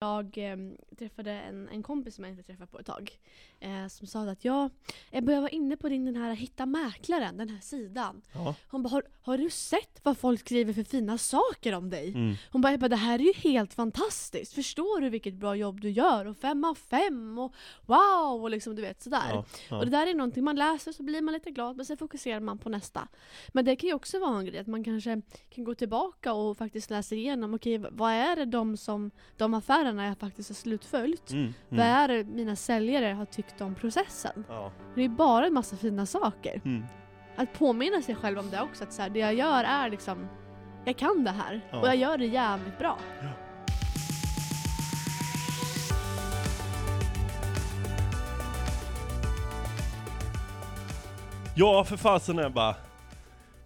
Jag eh, träffade en, en kompis som jag inte träffat på ett tag. Eh, som sa att jag, jag började vara inne på din den här Hitta Mäklaren, den här sidan. Ja. Hon bara, har, har du sett vad folk skriver för fina saker om dig? Mm. Hon bara, jag bara, det här är ju helt fantastiskt. Förstår du vilket bra jobb du gör? Och fem av fem och wow! Och liksom du vet sådär. Ja. Ja. Och det där är någonting man läser så blir man lite glad men sen fokuserar man på nästa. Men det kan ju också vara en grej att man kanske kan gå tillbaka och faktiskt läsa igenom, okej vad är det de, som, de affärerna jag faktiskt har slutföljt? Mm. Vad Mm. är det mina säljare har tyckt om processen? Ja. Det är bara en massa fina saker. Mm. Att påminna sig själv om det också, att så här, det jag gör är liksom, jag kan det här Ja. och jag gör det jävligt bra. ja, för fasen Ebba.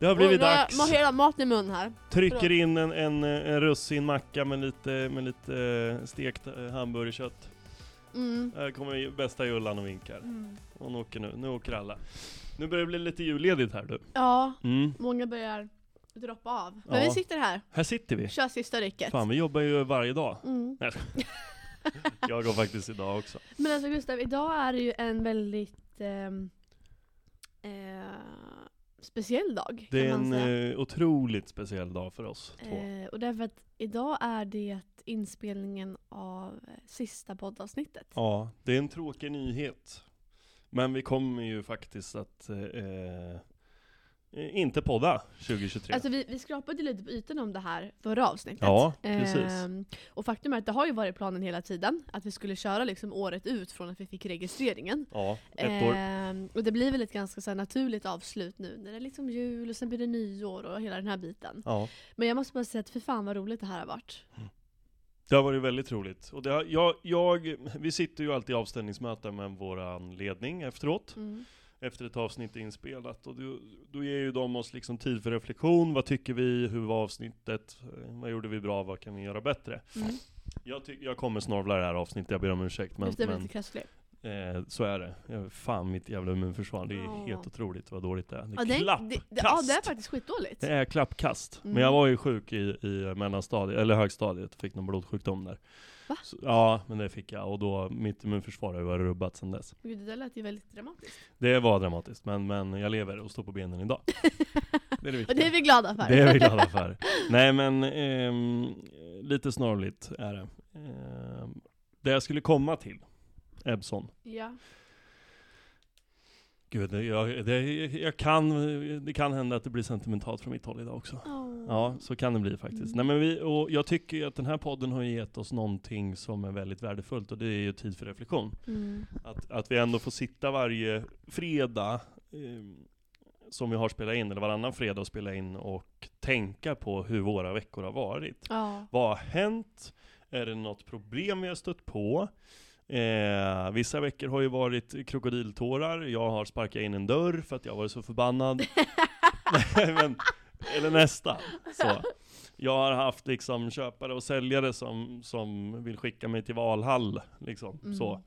Det har blivit dags. har hela mat i mun här. Trycker in en, en, en russin macka med lite, med lite eh, stekt eh, hamburgerkött. Mm. Här kommer bästa Jullan och vinkar. Mm. Hon åker nu, nu åker alla. Nu börjar det bli lite julledigt här du. Ja, Mm. många börjar droppa av. Men Ja. vi sitter här, Här sitter vi. kör sista rycket. Fan, vi jobbar ju varje dag. Mm. Jag går faktiskt idag också. Men alltså Gustav, idag är det ju en väldigt ehm, eh, speciell dag. Det är en eh, otroligt speciell dag för oss två. Eh, och därför att idag är det inspelningen av eh, sista poddavsnittet. Ja, det är en tråkig nyhet. Men vi kommer ju faktiskt att eh, eh, inte podda 2023. Alltså vi, vi skrapade lite på ytan om det här förra avsnittet. Ja, precis. Ehm, och faktum är att det har ju varit planen hela tiden, att vi skulle köra liksom året ut från att vi fick registreringen. ja, ett år. Ehm, och det blir väl ett ganska så naturligt avslut nu när det är liksom jul och sen blir det nyår och hela den här biten. Ja, Men jag måste bara säga att för fan vad roligt det här har varit. det har varit väldigt roligt. Och har, jag, jag, vi sitter ju alltid i avstämningsmöten med våran ledning efteråt. Mm. Efter ett avsnitt är inspelat. Och då, då ger ju de oss liksom tid för reflektion. Vad tycker vi? Hur var avsnittet? Eh, Vad gjorde vi bra? Vad kan vi göra bättre? Mm. Jag, jag kommer snorvla det här avsnittet, jag ber om ursäkt. Men, Efter men. Eh, så är det. Fan mitt jävla immunförsvar, det är Ja. helt otroligt vad dåligt det är. Det är Ja, det, klappkast! det, det, ja, det är faktiskt skitdåligt. Det är klappkast. Mm. Men jag var ju sjuk i, i mellanstadiet, eller högstadiet, fick någon blodsjukdom där. Va? Så, ja, men det fick jag och då, mitt immunförsvar har ju varit rubbat sedan dess. Gud, det där lät ju väldigt dramatiskt. Det var dramatiskt, men, men jag lever och står på benen idag. Det är det Och det är vi glada för. Det är vi glada för. Nej men, ehm, lite snarligt är det. Ehm, det jag skulle komma till, Ebson. Ja. Gud, det, jag, det, jag kan, det kan hända att det blir sentimentalt från mitt håll idag också. Åh. Ja, så kan det bli faktiskt. Mm. Nej, men vi, och jag tycker ju att den här podden har gett oss någonting som är väldigt värdefullt och det är ju tid för reflektion. Mm. Att, att vi ändå får sitta varje fredag eh, som vi har spelat in, eller varannan fredag och spela in och tänka på hur våra veckor har varit. Ja. Vad har hänt? Är det något problem vi har stött på? Eh, vissa veckor har ju varit krokodiltårar, jag har sparkat in en dörr för att jag var så förbannad. Men, eller nästan. Så. Jag har haft liksom köpare och säljare som, som vill skicka mig till Valhall. Liksom, Mm. så.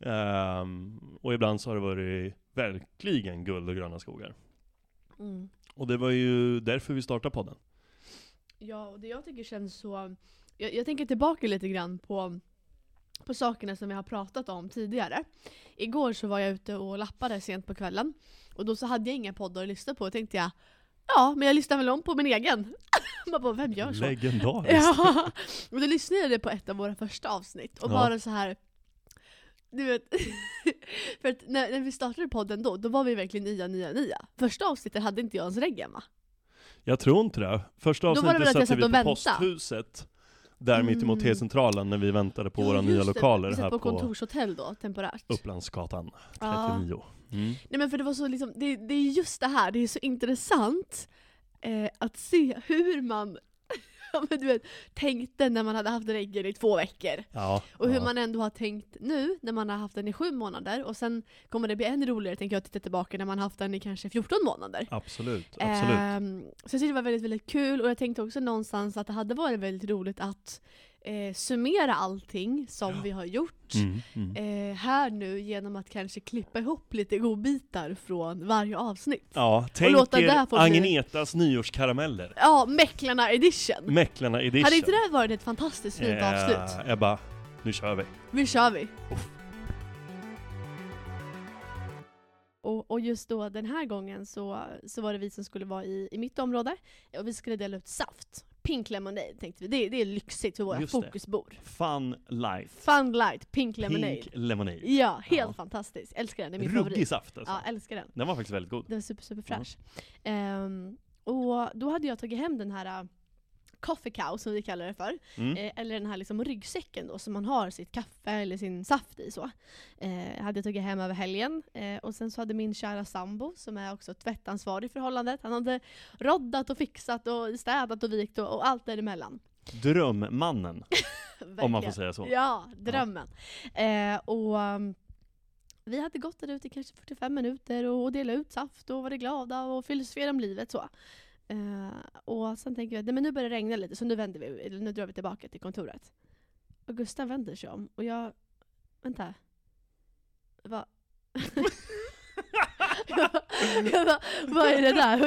Ehm, och ibland så har det varit verkligen guld och gröna skogar. Mm. Och det var ju därför vi startade podden. Ja, och det jag tycker känns så... Jag, jag tänker tillbaka lite grann på, på sakerna som vi har pratat om tidigare. Igår så var jag ute och lappade sent på kvällen. Och då så hade jag inga poddar att lyssna på. Och tänkte jag, ja men jag lyssnar väl om på min egen. Man bara, vem gör så? Legendariskt. Ja, och då lyssnade jag på ett av våra första avsnitt och Ja. bara så här. Du vet, för att när, när vi startade podden då, då var vi verkligen nya, nya, nya. Första avsnittet hade inte jag ens reggen va? Jag tror inte det. Första avsnittet att jag satt vi på väntade. posthuset. Där mitt emot Mm. T-centralen när vi väntade på Ja, våra nya det. lokaler här på på kontorshotell då, temporärt. Upplandsgatan Ja. 39. Mm. Nej men för det var så liksom, det, det är just det här, det är så intressant eh, att se hur man ja, men du vet, tänkte när man hade haft reggen i två veckor. Ja, Och hur ja. man ändå har tänkt nu när man har haft den i sju månader och sen kommer det bli ännu roligare tänker jag att titta tillbaka när man har haft den i kanske 14 månader. Absolut, absolut. Ehm, så jag tyckte det var väldigt, väldigt kul och jag tänkte också någonstans att det hade varit väldigt roligt att eh, summera allting som Ja. vi har gjort Mm, mm. eh, här nu genom att kanske klippa ihop lite godbitar från varje avsnitt. Ja, tänk låta er få bli- Agnetas nyårskarameller. Ja, Mäklarna edition! Mäklarna edition. Hade inte det varit ett fantastiskt fint Eh, avslut? Ebba, Nu kör vi. Nu kör vi! Uff. Och, och just då den här gången så, så var det vi som skulle vara i, i mitt område och vi skulle dela ut saft. Pink Lemonade tänkte vi, det, det är lyxigt för våra Just det. fokusbord. Fun life. Fun Light Pink Lemonade. Pink lemonade. Ja, helt Ja. fantastiskt. Älskar den, det är min Ruggig favorit. saft alltså. Ja, älskar den. Den var faktiskt väldigt god. Den är super, super fräsch. Ehm, och då hade jag tagit hem den här coffee cow som vi kallar det för. Mm. Eh, eller den här liksom ryggsäcken då som man har sitt kaffe eller sin saft i. Så. Eh, hade jag tagit hem över helgen. Eh, och sen så hade min kära sambo, som är också tvättansvarig i förhållandet, han hade roddat och fixat och städat och vikt och, och allt däremellan. Drömmannen, om man får säga så. Ja, drömmen. Eh, och um, vi hade gått där ute i kanske 45 minuter och, delat ut saft och varit glada och filosofera om livet så. Uh, och sen tänker vi att nej, men nu börjar det regna lite så nu vänder vi, nu drar vi tillbaka till kontoret. Och Gustav vänder sig om och jag, vänta. Va? jag bara, jag bara, vad är det där?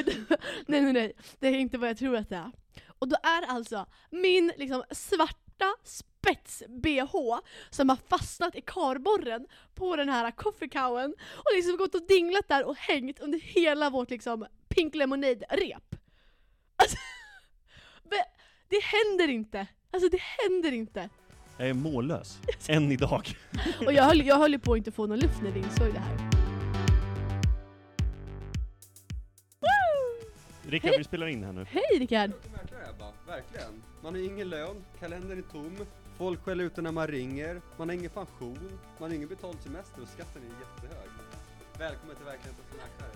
nej nej nej, det är inte vad jag tror att det är. Och då är alltså min liksom svarta spets-bh som har fastnat i karborren på den här coffee och liksom gått och dinglat där och hängt under hela vårt liksom Pink Lemonade-rep. Alltså, det händer inte! Alltså det händer inte! Jag är mållös. Än idag. Och jag höll, jag höll på att inte få någon luft när vi insåg det här. Rickard, vi spelar in här nu. Hej Rickard! Verkligen. Man har ingen lön, kalendern är tom, folk skäller ut när man ringer, man har ingen pension, man har ingen betald semester och skatten är jättehög. Välkommen till Verkligheten som mäklare.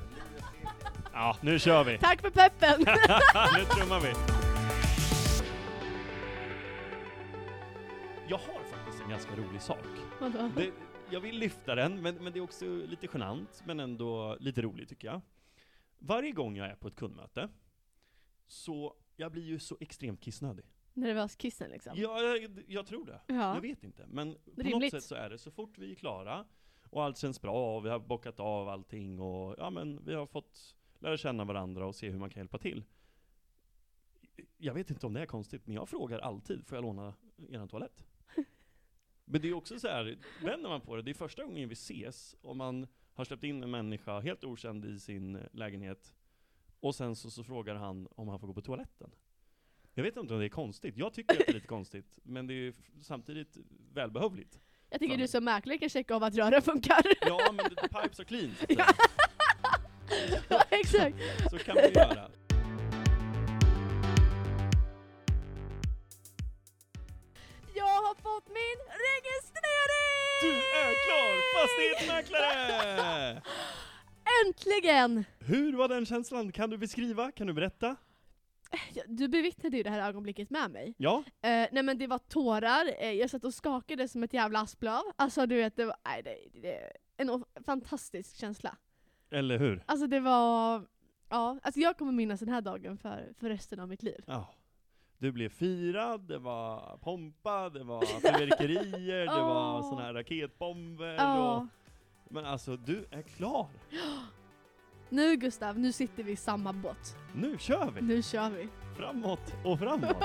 Ja, nu kör vi. Tack för peppen! nu trummar vi. Jag har faktiskt en ganska rolig sak. Vadå? Det, jag vill lyfta den, men, men det är också lite genant, men ändå lite roligt tycker jag. Varje gång jag är på ett kundmöte, så jag blir ju så extremt kissnödig. Nervöskissen liksom. Ja, jag, jag tror det. Ja. Jag vet inte. Men på Rimligt. något sätt så är det så fort vi är klara och allt känns bra och vi har bockat av allting och ja men vi har fått lära känna varandra och se hur man kan hjälpa till. Jag vet inte om det är konstigt, men jag frågar alltid, får jag låna er toalett? Men det är också så här, vänder man på det, det är första gången vi ses och man har släppt in en människa helt okänd i sin lägenhet och sen så, så frågar han om han får gå på toaletten. Jag vet inte om det är konstigt, jag tycker att det är lite konstigt, men det är samtidigt välbehövligt. Jag tycker Fan. du som mäklare kan checka av att rören funkar. Ja, men the pipes are clean, så, ja, exakt. så kan vi göra. Jag har fått min registrering! Du är klar, fastighetsmäklare! Äntligen! Hur var den känslan? Kan du beskriva? Kan du berätta? Du bevittnade ju det här ögonblicket med mig. Ja? Eh, nej men det var tårar, eh, jag satt och skakade som ett jävla asplöv. Alltså du vet, det var nej, det, det, en fantastisk känsla. Eller hur? Alltså det var, ja, alltså jag kommer minnas den här dagen för, för resten av mitt liv. Ja. Du blev firad, det var pompa, det var fyrverkerier, det var såna här raketbomber Ja. och... Men alltså, du är klar! Nu Gustav, nu sitter vi i samma båt. Nu kör vi! Nu kör vi. Framåt och framåt!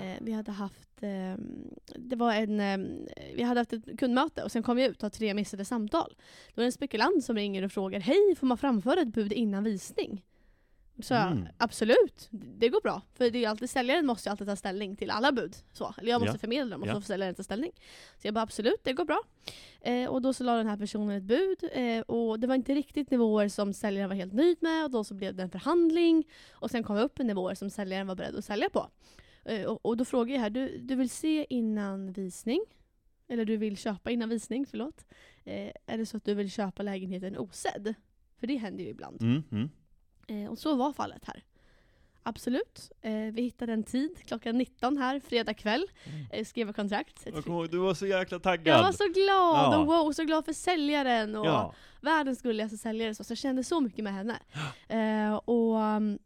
Eh, vi hade haft, eh, det var en, eh, vi hade haft ett kundmöte och sen kom vi ut och har tre missade samtal. Då är det en spekulant som ringer och frågar Hej, får man framföra ett bud innan visning? Så jag, Mm. absolut, det går bra. För det är alltid, säljaren måste ju alltid ta ställning till alla bud. Så. Eller jag måste Ja. förmedla dem och Ja. så får säljaren ta ställning. Så jag bara absolut, det går bra. Eh, och då så la den här personen ett bud eh, och det var inte riktigt nivåer som säljaren var helt nöjd med och då så blev det en förhandling och sen kom vi upp i nivåer som säljaren var beredd att sälja på. Eh, och, och då frågar jag här, du, du vill se innan visning? Eller du vill köpa innan visning, förlåt. Eh, är det så att du vill köpa lägenheten osedd? För det händer ju ibland. Mm, mm. Eh, och så var fallet här. Absolut. Eh, vi hittade en tid, klockan 19 här, fredag kväll. Eh, skrev kontrakt. Jag kommer ihåg, du var så jäkla taggad! jag var så glad! Ja. Och wow, så glad för säljaren! Och Ja, världens gulligaste säljare. Så, så jag kände så mycket med henne. Eh, och um,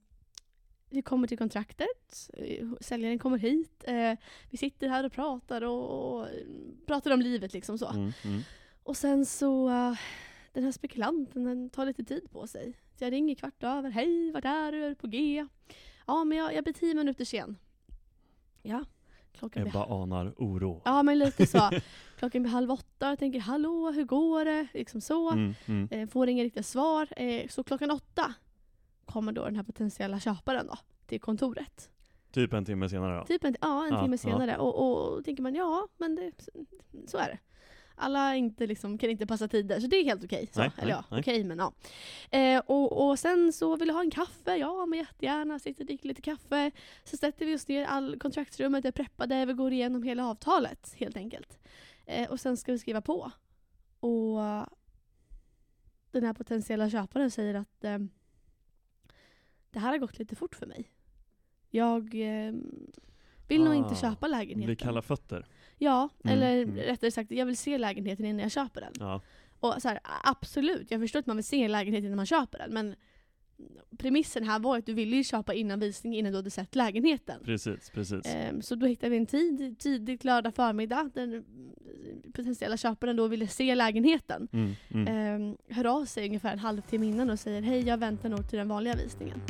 vi kommer till kontraktet, eh, säljaren kommer hit, eh, vi sitter här och pratar och, och mm, pratar om livet liksom så. mm, mm. Och sen så, eh, den här spekulanten den tar lite tid på sig. Så jag ringer kvart över, hej vart är du, är du på G? Ja men jag, jag blir tio minuter sen. Ja, Klockan blir Ebba anar oro. Ja men lite så. Klockan blir halv åtta jag tänker hallå, hur går det? Liksom så. Mm, mm. Eh, får inga riktiga svar. Eh, så klockan åtta kommer då den här potentiella köparen då till kontoret. Typ en timme senare då. Typ en, ja, en Ja, timme ja. senare. Och, och, och tänker man ja, men det, så är det. Alla inte, liksom, kan inte passa tider, så det är helt okej. så. Nej, Eller nej, ja, nej. okej men ja. Eh, och, och sen så vill jag ha en kaffe, ja men jättegärna. Sitter och dricker lite kaffe. Så sätter vi oss ner, all kontraktsrummet är preppade, vi går igenom hela avtalet helt enkelt. Eh, och sen ska vi skriva på. Och den här potentiella köparen säger att eh, det här har gått lite fort för mig. Jag eh, vill nog inte Ah, köpa lägenheten. blir kalla fötter. Ja, Mm, eller mm. rättare sagt, jag vill se lägenheten innan jag köper den. Ja. Och så här, absolut, jag förstår att man vill se en lägenhet innan man köper den, men premissen här var att du ville ju köpa innan visning innan du hade sett lägenheten. Precis, precis. Ehm, så då hittade vi en tid, tidigt lördag förmiddag, den potentiella köparen då ville se lägenheten. Mm, mm. Ehm, hör av sig ungefär en halvtimme innan och säger hej jag väntar nog till den vanliga visningen.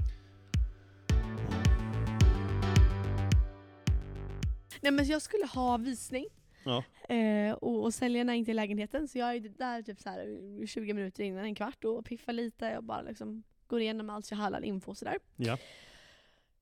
Nej men jag skulle ha visning. Ja. Eh, och, och säljarna är inte i lägenheten så jag är där typ så här 20 minuter innan, en kvart och piffar lite och bara liksom går igenom allt jag halal info och sådär. Ja.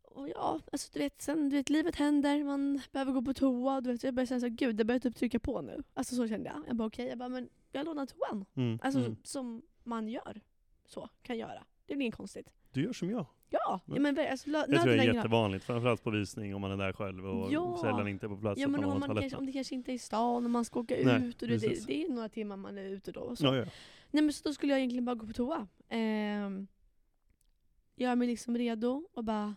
Och ja, alltså du vet, sen, du vet livet händer, man behöver gå på toa, du vet, jag börjar känna så gud det börjar typ trycka på nu. Alltså så kände jag. Jag bara okej, jag bara men jag lånar toan. Mm, Alltså mm. som man gör. Så, kan göra. Det är inget konstigt. Du gör som jag. Ja, ja men alltså, Det nöden tror jag är jättevanligt, framförallt på visning om man är där själv och Ja. säljaren inte är på plats Ja men om, man kanske, om det kanske inte är i stan och man ska åka Nej, ut och det, det, det är några timmar man är ute då. Så. Ja, ja. Nej men så då skulle jag egentligen bara gå på toa. Ehm, gör mig liksom redo och bara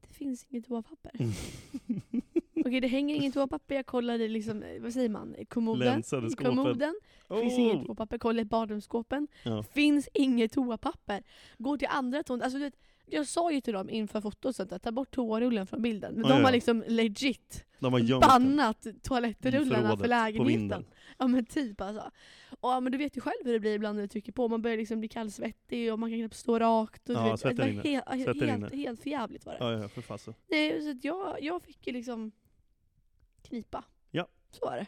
Det finns inget toapapper. Okej det hänger inget toapapper, jag kollade liksom, eh, vad säger man, kommoden. Länsade I skåpen. kommoden. Finns Oh! inget toapapper, kolla i badrumsskåpen. Ja. Finns inget toapapper. Går till andra toan. Alltså, du vet, jag sa ju till dem inför fotot att ta bort toarullen från bilden. Men Ja, de ja. har liksom legit De har bannat toalettrullarna för lägenheten. Ja men typ alltså. Och, ja, men du vet ju själv hur det blir ibland när du trycker på. Man börjar liksom bli kallsvettig och man kan knappt stå rakt. Och, Ja, vet, svetten det var rinner. helt, helt, helt förjävligt var det. Ja, ja, för fasen. Nej, så jag, jag fick ju liksom knipa. Ja. Så var det.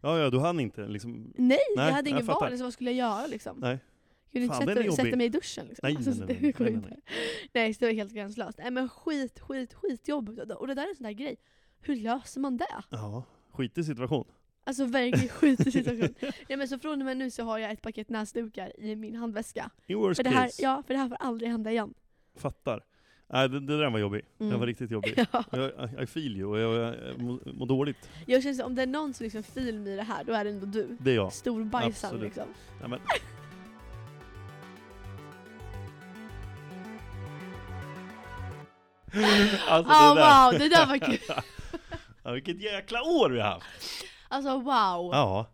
Ja, ja, du hann inte liksom. Nej, Nej, jag hade ingen fattar. val. Alltså, vad skulle jag göra liksom? Nej. Jag kunde inte Fan, är sätta, sätta mig i duschen liksom. Nej, alltså, nej, nej, det går nej, inte. nej. Så det var helt gränslöst. Nej men skit, skit, skitjobb. Och det där är en sån där grej. Hur löser man det? Ja, skitig situation. Alltså verkligen skitig situation. Nej men så från och med nu så har jag ett paket näsdukar i min handväska. In worst För det, här, case. ja, för det här får aldrig hända igen. Fattar. Nej, det, det där var jobbig. Den Mm. var riktigt jobbig. Ja. Jag, I- feel you, och jag, jag mår mår dåligt. Jag känner om det är någon som liksom film i det här, då är det ändå du. Det är jag. Storbajsaren liksom. Nej, men. Alltså Ah det där. wow, det där var kul. Ja, vilket jäkla år vi har haft! Alltså wow. Ja,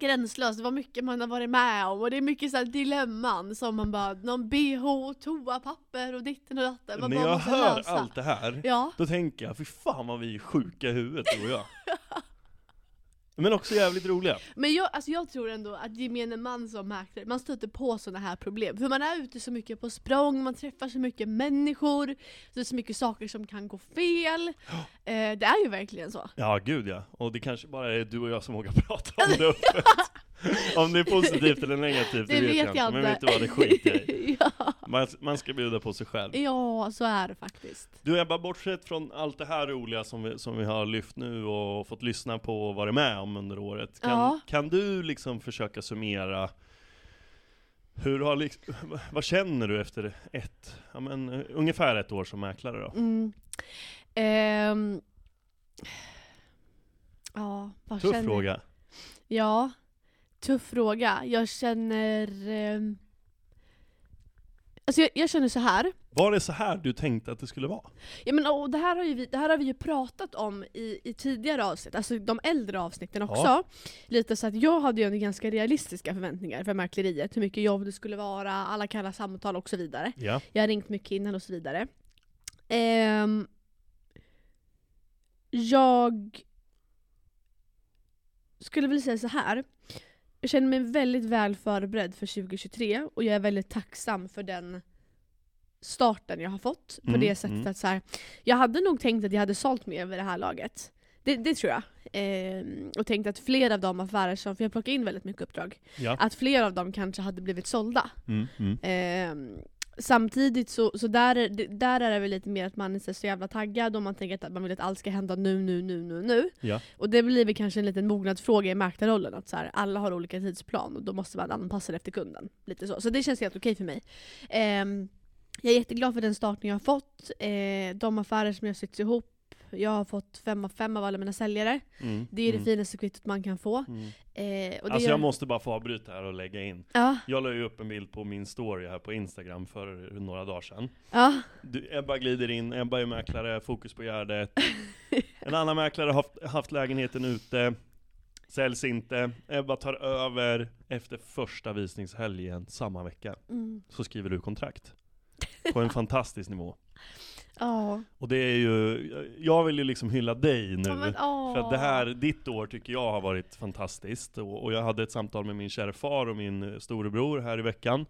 Gränslöst, det var mycket man har varit med om och det är mycket så här dilemman som man bara, någon bh, toapapper och ditten och datten. När jag hör lösa. allt det här, Ja. då tänker jag, fy fan vad vi är sjuka i huvudet du och jag. Men också jävligt roliga. Men jag, alltså jag tror ändå att gemene man som mäklare, man stöter på sådana här problem. För man är ute så mycket på språng, man träffar så mycket människor, så det är så mycket saker som kan gå fel. Eh, det är ju verkligen så. Ja, gud ja. Och det kanske bara är du och jag som vågar prata om det öppet. om det är positivt eller negativt, det, Det vet jag inte. Men vet du vad, det skiter jag i. ja. Man, man ska bjuda på sig själv. ja, så är det faktiskt. Du Ebba, bortsett från allt det här roliga som vi, som vi har lyft nu och fått lyssna på och varit med om under året. Kan, Ja. kan du liksom försöka summera hur har liksom, vad känner du efter ett, ja men ungefär ett år som mäklare då? Mm. Ehm. Ja, vad Tuff känner fråga. Ja, tuff fråga. Jag känner... ehm, Alltså jag, jag känner så här. Var det så här du tänkte att det skulle vara? Ja, men, och det, här har vi, det här har vi ju pratat om i, i tidigare avsnitt, alltså de äldre avsnitten också. Ja. Lite så att jag hade ju ganska realistiska förväntningar för mäkleriet, hur mycket jobb det skulle vara, alla kalla samtal och så vidare. Ja. Jag har ringt mycket innan och så vidare. Ehm, jag skulle väl säga så här. Jag känner mig väldigt väl förberedd för 2023 och jag är väldigt tacksam för den starten jag har fått. På Mm, det sättet mm. att så här, jag hade nog tänkt att jag hade sålt mer vid det här laget. Det, det tror jag. Ehm, och tänkt att fler av de affärer som, för jag plockar in väldigt mycket uppdrag, Ja. att fler av dem kanske hade blivit sålda. Mm, mm. Samtidigt så, så där, är, där är det väl lite mer att man är så jävla taggad och man tänker att man vill att allt ska hända nu, nu, nu, nu, nu. Ja. Och det blir väl kanske en liten mognadsfråga i mäklarrollen, att så här, alla har olika tidsplan och då måste man anpassa det efter kunden. Lite så. så det känns helt okej för mig. Ehm, jag är jätteglad för den starten jag har fått, eh, de affärer som jag sytts ihop. Jag har fått fem av fem av alla mina säljare. Mm, Det är det mm, finaste kvittot man kan få. mm. Eh, Alltså gör- jag måste bara få avbryta här och lägga in. Ja, Jag la ju upp en bild på min story här på Instagram för några dagar sedan. ja. Du, Ebba glider in, Ebba är mäklare, fokus på Gärdet. En annan mäklare har haft, haft lägenheten ute, säljs inte. Ebba tar över efter första visningshelgen samma vecka. Mm. Så skriver du kontrakt. På en fantastisk nivå. Ja. Och det är ju, jag vill ju liksom hylla dig nu. Ja, men, åh. För att det här, ditt år tycker jag har varit fantastiskt. Och, och jag hade ett samtal med min kära far och min storebror här i veckan.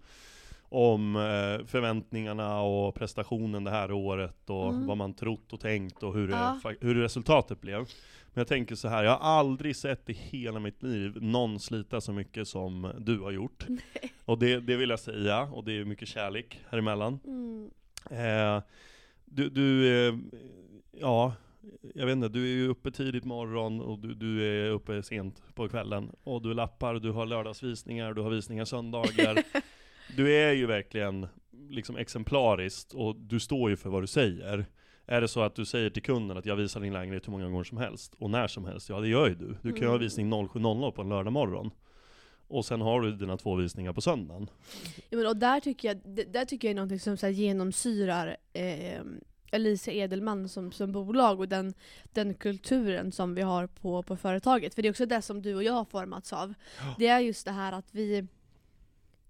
Om eh, förväntningarna och prestationen det här året och Mm. vad man trott och tänkt och hur, det, hur resultatet blev. Men jag tänker så här, jag har aldrig sett i hela mitt liv någon slita så mycket som du har gjort. Och det, det vill jag säga, och det är mycket kärlek här emellan. Mm. Eh, du, du eh, ja, jag vet inte, du är ju uppe tidigt morgon och du, du är uppe sent på kvällen. Och du lappar, du har lördagsvisningar, du har visningar söndagar. du är ju verkligen liksom exemplariskt och du står ju för vad du säger. Är det så att du säger till kunden att jag visar din lägenhet hur många gånger som helst, och när som helst, ja det gör ju du. Du kan ju ha Mm. visning 07.00 på en lördag morgon. Och sen har du dina två visningar på söndagen. Ja, men, och där tycker jag, där tycker jag är någonting som så genomsyrar eh, Alicia Edelman som, som bolag och den, den kulturen som vi har på, på företaget. För det är också det som du och jag har formats av. Ja. Det är just det här att vi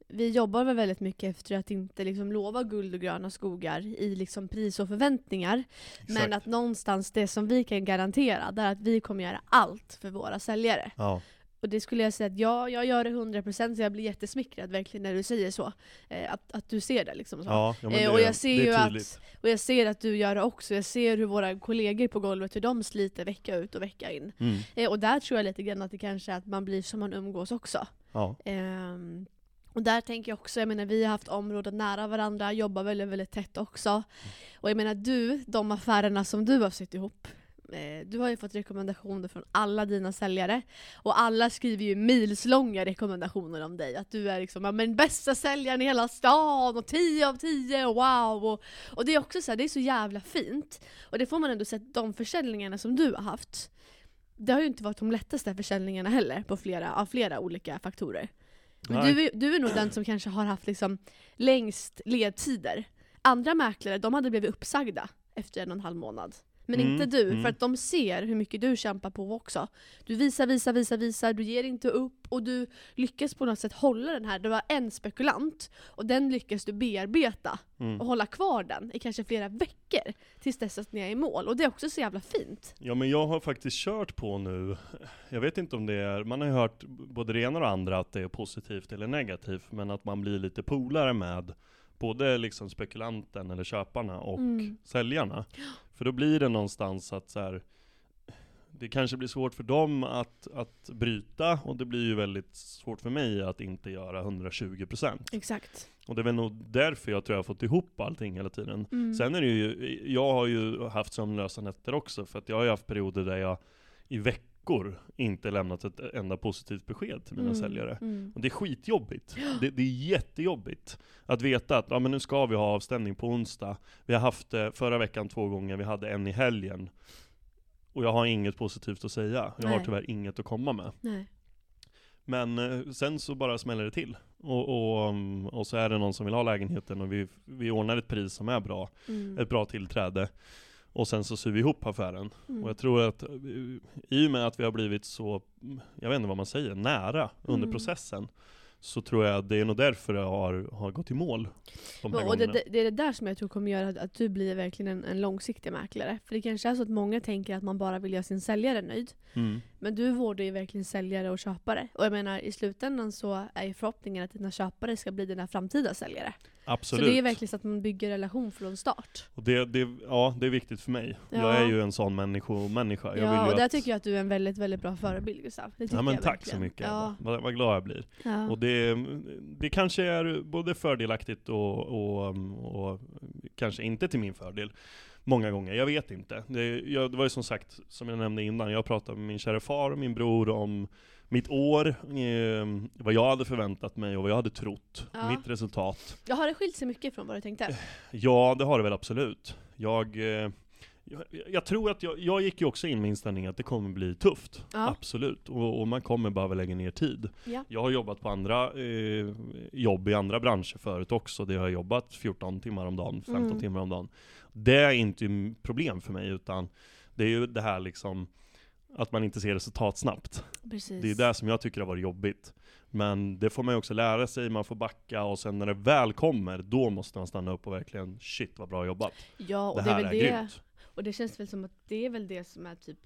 vi jobbar väl väldigt mycket efter att inte liksom lova guld och gröna skogar i liksom pris och förväntningar. Men Exakt. att någonstans det som vi kan garantera, det är att vi kommer göra allt för våra säljare. Ja. Och det skulle jag säga att ja, jag gör det 100% så jag blir jättesmickrad verkligen när du säger så. Eh, att, att du ser det liksom. Så. Ja, ja Eh, och jag ser ju att-. Och jag ser att du gör det också. Jag ser hur våra kollegor på golvet, hur de sliter vecka ut och vecka in. Mm. Eh, och där tror jag lite grann att det kanske är att man blir som man umgås också. Ja. Ehm, och där tänker jag också, jag menar vi har haft områden nära varandra, jobbar väldigt, väldigt tätt också. Och jag menar du, de affärerna som du har sytt ihop, eh, du har ju fått rekommendationer från alla dina säljare. Och alla skriver ju milslånga rekommendationer om dig. Att du är liksom, ja, men bästa säljaren i hela stan och 10 av 10, wow! Och, och det är också så här, det är så jävla fint. Och det får man ändå att de försäljningarna som du har haft, det har ju inte varit de lättaste försäljningarna heller, på flera, av flera olika faktorer. Men du är, du är nog den som kanske har haft liksom längst ledtider. Andra mäklare, de hade blivit uppsagda efter en och en halv månad. Men Mm, inte du, mm. för att de ser hur mycket du kämpar på också. Du visar, visar, visar, visar, du ger inte upp och du lyckas på något sätt hålla den här. Du var en spekulant och den lyckas du bearbeta Mm. och hålla kvar den i kanske flera veckor tills dess att ni är i mål. Och det är också så jävla fint. Ja men jag har faktiskt kört på nu, jag vet inte om det är, man har ju hört både det ena och det andra att det är positivt eller negativt, men att man blir lite polare med både liksom spekulanten eller köparna och Mm. säljarna. För då blir det någonstans att så här, det kanske blir svårt för dem att, att bryta och det blir ju väldigt svårt för mig att inte göra 120%. Exakt. Och det är väl nog därför jag tror jag har fått ihop allting hela tiden. Mm. Sen är det ju, jag har ju haft sömnlösa nätter också, för att jag har ju haft perioder där jag i veckor inte lämnat ett enda positivt besked till mina Mm, säljare. Mm. Och det är skitjobbigt. Det, det är jättejobbigt. Att veta att, ja men nu ska vi ha avstämning på onsdag. Vi har haft det förra veckan två gånger, vi hade en i helgen. Och jag har inget positivt att säga. Jag har Nej. tyvärr inget att komma med. Nej. Men eh, sen så bara smäller det till. Och, och, och så är det någon som vill ha lägenheten och vi, vi ordnar ett pris som är bra. Mm. Ett bra tillträde. Och sen så syr vi ihop affären. Mm. Och jag tror att eh, i och med att vi har blivit så, mm, jag vet inte vad man säger, nära under Mm. processen. Så tror jag att det är nog därför jag har, har gått i mål. De här Och det, det, det är det där som jag tror kommer göra att, att du blir verkligen en, en långsiktig mäklare. För det kanske är så att många tänker att man bara vill göra sin säljare nöjd. Mm. Men du vårdar ju verkligen säljare och köpare. Och jag menar i slutändan så är ju förhoppningen att dina köpare ska bli dina framtida säljare. Absolut. Så det är verkligen så att man bygger relation från start. Och det, det, ja, det är viktigt för mig. Ja. Jag är ju en sån människo-människa. Ja, och där att... tycker jag att du är en väldigt, väldigt bra förebild Gustav. Det Ja men jag tack verkligen. så mycket Ja. Vad, vad glad jag blir. Ja. Och det, det kanske är både fördelaktigt och, och, och kanske inte till min fördel. Många gånger, jag vet inte. Det, jag, det var ju som sagt, som jag nämnde innan, jag pratade med min kära far och min bror om mitt år, eh, vad jag hade förväntat mig och vad jag hade trott, Ja. mitt resultat. Jag har det skilt sig mycket från vad du tänkte? Ja, det har det väl absolut. Jag, eh, jag, jag tror att jag, jag gick ju också in med inställningen att det kommer bli tufft. Ja. Absolut. Och, och man kommer behöva lägga ner tid. Ja. Jag har jobbat på andra eh, jobb i andra branscher förut också. Det har jag jobbat 14 timmar om dagen, 15 Mm. timmar om dagen. Det är inte problem för mig, utan det är ju det här liksom att man inte ser resultat snabbt. Precis. Det är det som jag tycker har varit jobbigt. Men det får man ju också lära sig, man får backa och sen när det väl kommer, då måste man stanna upp och verkligen shit vad bra jobbat. Ja, och det det, är här väl är, det. grymt. Och det känns väl som att det är väl det som är typ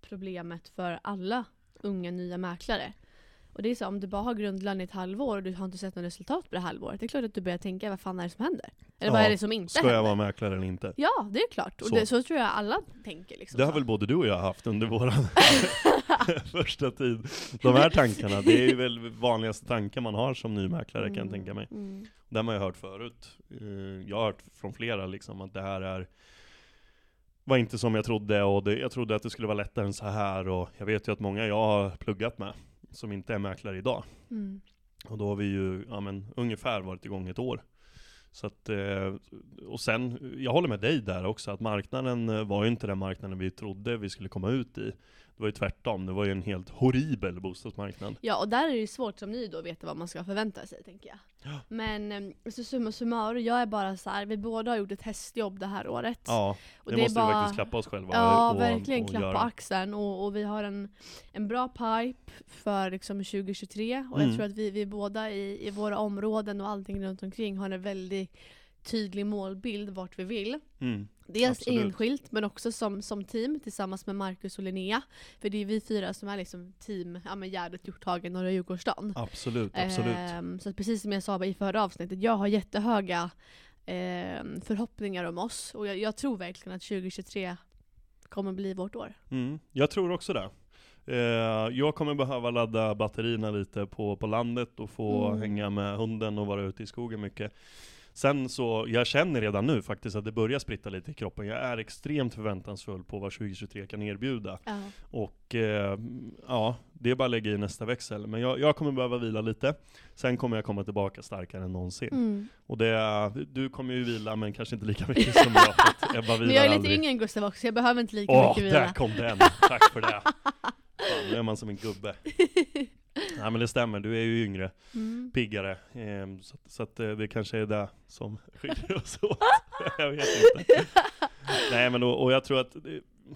problemet för alla unga nya mäklare. Och det är så om du bara har grundlön i ett halvår och du har inte sett något resultat på det halvåret, det är klart att du börjar tänka vad fan är det som händer? Eller vad Ja, är det som inte Ska händer? jag vara mäklare eller inte? Ja, det är klart. Och Så. Det, så tror jag alla tänker. Liksom, Det har så. väl både du och jag haft under våran första tid. De här tankarna, det är väl vanligaste tankar man har som ny mäklare kan jag tänka mig. Mm. Det har man ju hört förut. Eh, Jag har hört från flera liksom att det här är var inte som jag trodde och det, jag trodde att det skulle vara lättare än så här och jag vet ju att många jag har pluggat med som inte är mäklare idag. Mm. Och då har vi ju, ja men ungefär varit igång ett år. Så att, eh, och sen, jag håller med dig där också, att marknaden eh, var ju inte den marknaden vi trodde vi skulle komma ut i. Det var ju tvärtom, det var ju en helt horribel bostadsmarknad. Ja, och där är det ju svårt som ny då att veta vad man ska förvänta sig, tänker jag. Ja. Men eh, så summa summarum, jag är bara så här, vi båda har gjort ett hästjobb det här året. Ja, och det, det måste vi bara... faktiskt klappa oss själva Ja, och, verkligen och klapp på göra. axeln. Och, och vi har en, en bra pipe för liksom 2023. Och jag Mm. tror att vi, vi båda i, i våra områden och allting runt omkring har en väldigt tydlig målbild vart vi vill. Mm. Dels Absolut. enskilt men också som, som team tillsammans med Marcus och Linnea. För det är vi fyra som är liksom team ja, med Gärdet, Hjorthagen, Norra Djurgårdsstaden. Absolut, absolut. Ehm, så precis som jag sa i förra avsnittet, jag har jättehöga ehm, förhoppningar om oss. Och jag, jag tror verkligen att 2023 kommer bli vårt år. Mm, jag tror också det. Eh, jag kommer behöva ladda batterierna lite på, på landet och få Mm. hänga med hunden och vara ute i skogen mycket. Sen så, jag känner redan nu faktiskt att det börjar spritta lite i kroppen. Jag är extremt förväntansfull på vad 2023 kan erbjuda. Ja. Och eh, ja, det är bara att lägga i nästa växel. Men jag, jag kommer behöva vila lite. Sen kommer jag komma tillbaka starkare än någonsin. Mm. Och det, du kommer ju vila men kanske inte lika mycket som jag. Ebba Men jag är lite aldrig. yngre än Gustav också, så jag behöver inte lika Åh, mycket där vila. kom den! Tack för det! Fan, nu är man som en gubbe. Nej men det stämmer, du är ju yngre, Mm. piggare. Ehm, så så att eh, det kanske är det som skiljer oss åt. jag vet inte. Nej men och, och jag tror att eh,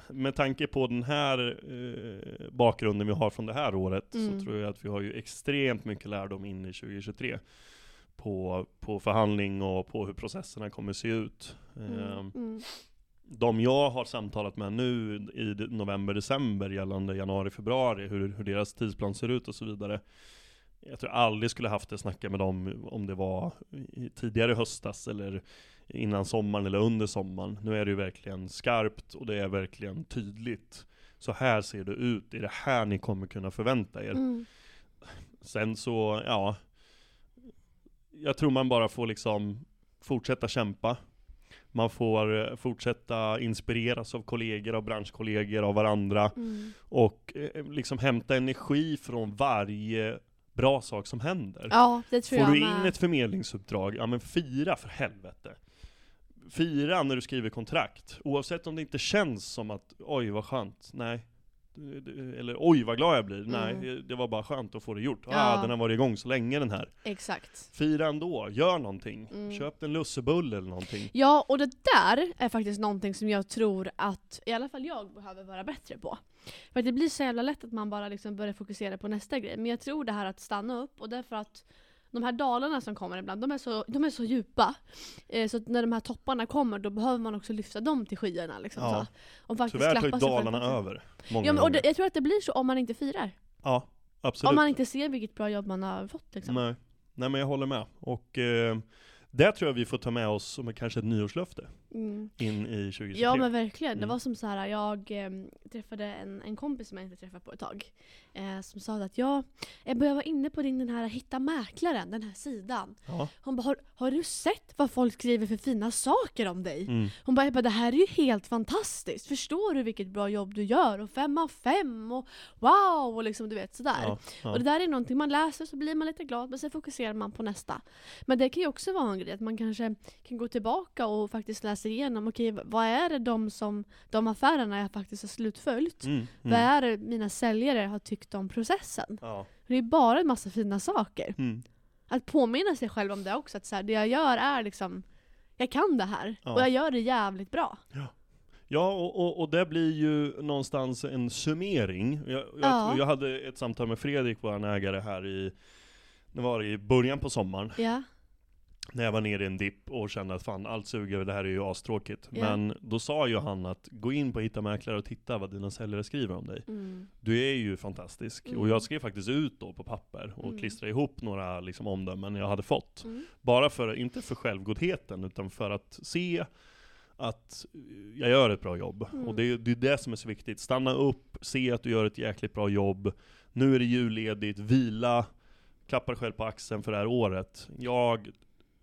med tanke på den här eh, bakgrunden vi har från det här året Mm. så tror jag att vi har ju extremt mycket lärdom in i 2023. På, på förhandling och på hur processerna kommer se ut. Ehm, Mm. De jag har samtalat med nu i november, december gällande januari, februari, hur, hur deras tidsplan ser ut och så vidare. Jag tror aldrig skulle haft det snacka med dem om det var tidigare höstas eller innan sommaren eller under sommaren. Nu är det ju verkligen skarpt och det är verkligen tydligt. Så här ser det ut, det är det här ni kommer kunna förvänta er. Mm. Sen så, ja. Jag tror man bara får liksom fortsätta kämpa. Man får eh, fortsätta inspireras av kollegor, av branschkollegor, av varandra. Mm. Och eh, liksom hämta energi från varje bra sak som händer. Ja, det tror Får jag du med. in ett förmedlingsuppdrag, ja men fira för helvete. Fira när du skriver kontrakt, oavsett om det inte känns som att oj vad skönt, nej. Eller oj vad glad jag blir, nej Mm. det var bara skönt att få det gjort. Ja. Ah, den har varit igång så länge den här. Exakt. Fira ändå, gör någonting. Mm. Köp en lussebulle eller någonting. Ja, och det där är faktiskt någonting som jag tror att i alla fall jag behöver vara bättre på. För att det blir så jävla lätt att man bara liksom börjar fokusera på nästa grej. Men jag tror det här att stanna upp, och därför att de här dalarna som kommer ibland, de är så, de är så djupa. Eh, så när de här topparna kommer, då behöver man också lyfta dem till skyarna. Liksom, Ja. så. Och faktiskt Tyvärr tar ju Dalarna över. Många Ja, men, och det, jag tror att det blir så om man inte firar. Ja, absolut. Om man inte ser vilket bra jobb man har fått. Liksom. Nej. Nej men jag håller med. Och eh, Det tror jag vi får ta med oss som kanske ett nyårslöfte Mm. in i 2023. Ja men verkligen. Det Mm. var som så här, jag eh, träffade en, en kompis som jag inte träffat på ett tag. Eh, som sa att jag, jag börjar vara inne på din den här Hitta Mäklaren, den här sidan. Ja. Hon bara, har, har du sett vad folk skriver för fina saker om dig? Mm. Hon bara, jag bara, det här är ju helt fantastiskt. Förstår du vilket bra jobb du gör? Och fem av fem och wow! Och liksom du vet sådär. Ja. Ja. Och det där är någonting man läser så blir man lite glad men sen fokuserar man på nästa. Men det kan ju också vara en grej att man kanske kan gå tillbaka och faktiskt läsa igenom, okej vad är det de, som, de affärerna jag faktiskt har slutföljt? Mm. Vad Mm. är det mina säljare har tyckt om processen? Ja. Det är bara en massa fina saker. Mm. Att påminna sig själv om det också, att så här, det jag gör är liksom, jag kan det här. Ja. Och jag gör det jävligt bra. Ja, och, och, och det blir ju någonstans en summering. Jag, jag, Ja. jag hade ett samtal med Fredrik, vår ägare, här i, det var i början på sommaren. Ja. När jag var nere i en dipp och kände att fan, allt suger, det här är ju astråkigt. Ja. Men då sa ju han att gå in på Hitta Mäklare och titta vad dina säljare skriver om dig. Mm. Du är ju fantastisk. Mm. Och jag skrev faktiskt ut då på papper och Mm. klistrade ihop några liksom, omdömen jag hade fått. Mm. Bara för, inte för självgodheten, utan för att se att jag gör ett bra jobb. Mm. Och det är det är det som är så viktigt. Stanna upp, se att du gör ett jäkligt bra jobb. Nu är det julledigt, vila, klappa dig själv på axeln för det här året. Jag,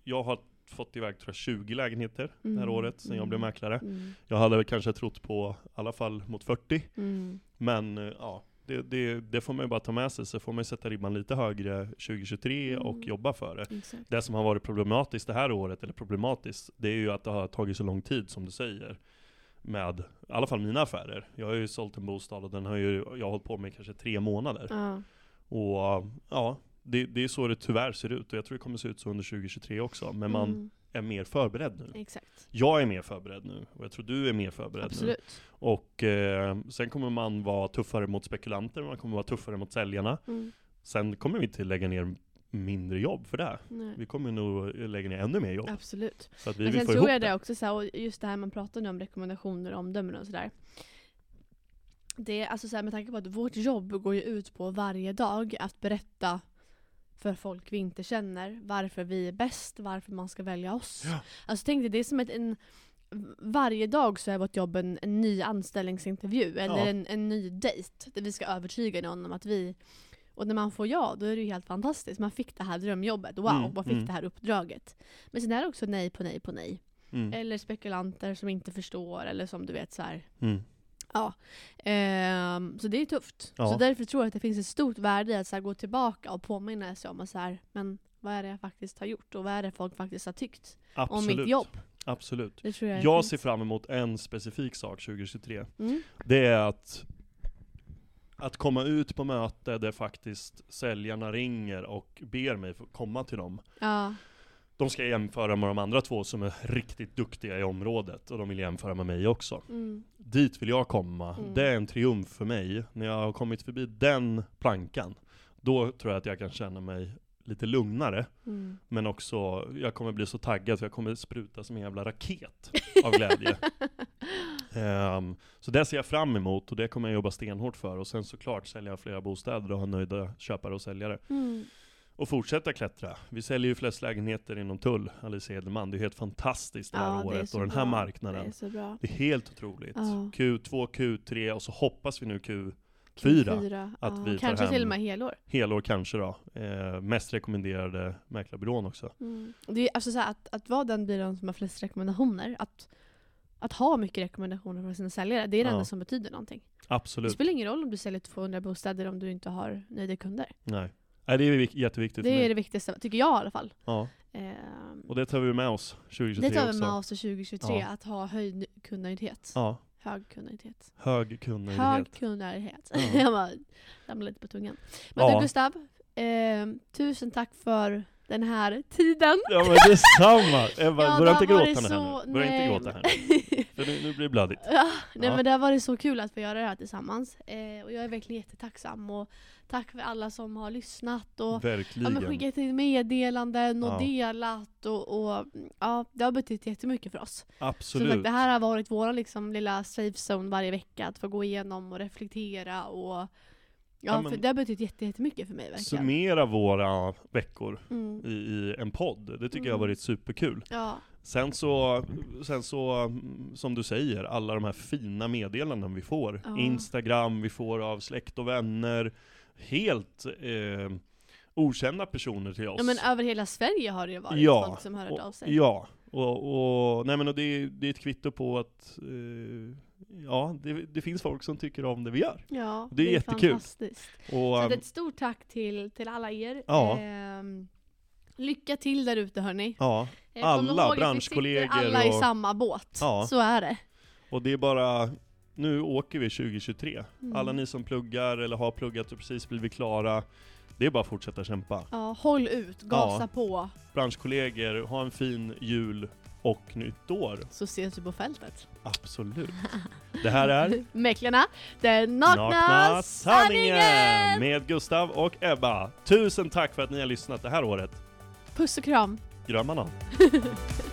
jag har fått iväg tror jag 20 lägenheter det här Mm. året, sen jag Mm. blev mäklare. Mm. Jag hade väl kanske trott på i alla fall mot 40. Mm. Men eh, ja, det, det, det får man ju bara ta med sig, så får man ju sätta ribban lite högre 2023 och Mm. jobba för det. Exakt. Det som har varit problematiskt det här året, eller problematiskt, det är ju att det har tagit så lång tid som du säger. Med, i alla fall mina affärer. Jag har ju sålt en bostad och den har ju, jag har hållit på med kanske tre månader. Ja. Och ja, det, det är så det tyvärr ser ut. Och jag tror det kommer se ut så under 2023 också. Men man Mm. är mer förberedd nu. Exakt. Jag är mer förberedd nu, och jag tror du är mer förberedd nu. Absolut. Och eh, sen kommer man vara tuffare mot spekulanter, man kommer vara tuffare mot säljarna. Mm. Sen kommer vi inte lägga ner mindre jobb för det. Nej. Vi kommer nog lägga ner ännu mer jobb. Absolut. Så att vi Men vill sen få tror jag det. det också, så här, och just det här man pratar nu om rekommendationer och omdömen och sådär. Det är alltså så här, med tanke på att vårt jobb går ju ut på varje dag att berätta för folk vi inte känner varför vi är bäst, varför man ska välja oss. Ja. Alltså tänk dig, det är som ett, en, varje dag så är vårt jobb en, en ny anställningsintervju eller Ja. en, en ny dejt där vi ska övertyga någon om att vi och när man får ja, då är det ju helt fantastiskt. Man fick det här drömjobbet, wow, Mm, man fick mm. det här uppdraget. Men sen är det också nej på nej på nej. Mm. Eller spekulanter som inte förstår, eller som du vet så här. Mm. Ja. Ehm, så det är tufft. Ja. Så därför tror jag att det finns ett stort värde i att så här, gå tillbaka och påminna sig om att så här, men vad är det jag faktiskt har gjort och vad är det folk faktiskt har tyckt Absolut. om mitt jobb. Absolut. Det tror jag Jag ser fram emot en specifik sak 2023. Mm. Det är att att komma ut på möte där faktiskt säljarna ringer och ber mig komma till dem. Ja. De ska jämföra med de andra två som är riktigt duktiga i området och de vill jämföra med mig också. Mm. Dit vill jag komma. Mm. Det är en triumf för mig. När jag har kommit förbi den plankan, då tror jag att jag kan känna mig lite lugnare. Mm. Men också, jag kommer bli så taggad för jag kommer spruta som en jävla raket av glädje. Ehm, så det ser jag fram emot och det kommer jag jobba stenhårt för. Och sen såklart sälja flera bostäder och ha nöjda köpare och säljare. Mm. Och fortsätta klättra. Vi säljer ju flest lägenheter inom tull, Alice Edelman. Det är helt fantastiskt det här Ja, det året så och den här bra. marknaden. Det är så bra. Det är helt otroligt. Ja. Q2, Q3 och så hoppas vi nu Q, Fyra. att ja. vi Kanske till och med helår. helår kanske då. Eh, mest rekommenderade mäklarbyrån också. Mm. Det är alltså så att, att vara den byrån som har flest rekommendationer, att, att ha mycket rekommendationer från sina säljare, det är det Ja. enda som betyder någonting. Det Absolut. spelar ingen roll om du säljer 200 bostäder om du inte har nöjda kunder. Nej. Nej, det är vik- jätteviktigt Det är det viktigaste, tycker jag i alla fall. Ja. Ehm, Och det tar vi med oss 2023 det tar vi också. med oss till 2023, Ja. att ha höjd kundnöjdhet. Ja, Hög kundnöjdhet. hög kundnöjdhet. Hög kundnöjdhet. Ja. jag bara ramlade lite på tungan. Men Ja. du Gustav, ehm, tusen tack för den här tiden. Ja men detsamma! Ebba, Ja, börja inte gråta här så- nu. Börja inte gråta här nu. För nu, nu blir det blödigt. Ja, nej Ja. men det har varit så kul att få göra det här tillsammans. Eh, och jag är verkligen jättetacksam. Och tack för alla som har lyssnat och ja, Verkligen. men skickat in meddelanden och Ja. delat. Och, och ja, det har betytt jättemycket för oss. Så Absolut. sagt, det här har varit vår liksom, lilla safe zone varje vecka. Att få gå igenom och reflektera och Ja, Ja, men- för det har betytt jätte- jättemycket för mig verkligen. Summera våra veckor Mm. i, i en podd. Det tycker jag har Mm. varit superkul. Ja, Sen så, sen så, mm, som du säger, alla de här fina meddelanden vi får. Ja. Instagram, vi får av släkt och vänner. Helt eh, okända personer till oss. ja men över hela Sverige har det ju varit Ja, folk som har hört av sig. Ja, och, och, nej men och det, är- det är ett kvitto på att eh, Ja, det, det finns folk som tycker om det vi gör. Ja, Det är jättekul. fantastiskt. Och, Så ehm, ett stort tack till, till alla er. Ja. Ehm, lycka till där ute hörni. ja, Eh, Alla ihåg att vi branschkollegor alla i och- samma båt. Ja. Så är det. och det är bara, nu åker vi 2023. Mm. Alla ni som pluggar eller har pluggat och precis blivit klara, det är bara att fortsätta kämpa. Ja, håll ut, gasa Ja. på, Branschkollegor, ha en fin jul och nytt år. så ses vi på fältet. Absolut. Det här är Mäklarna, den nakna, Nakna sanningen sanningen! med Gustav och Ebba. Tusen tack för att ni har lyssnat det här året. Puss och kram. Grömmarna.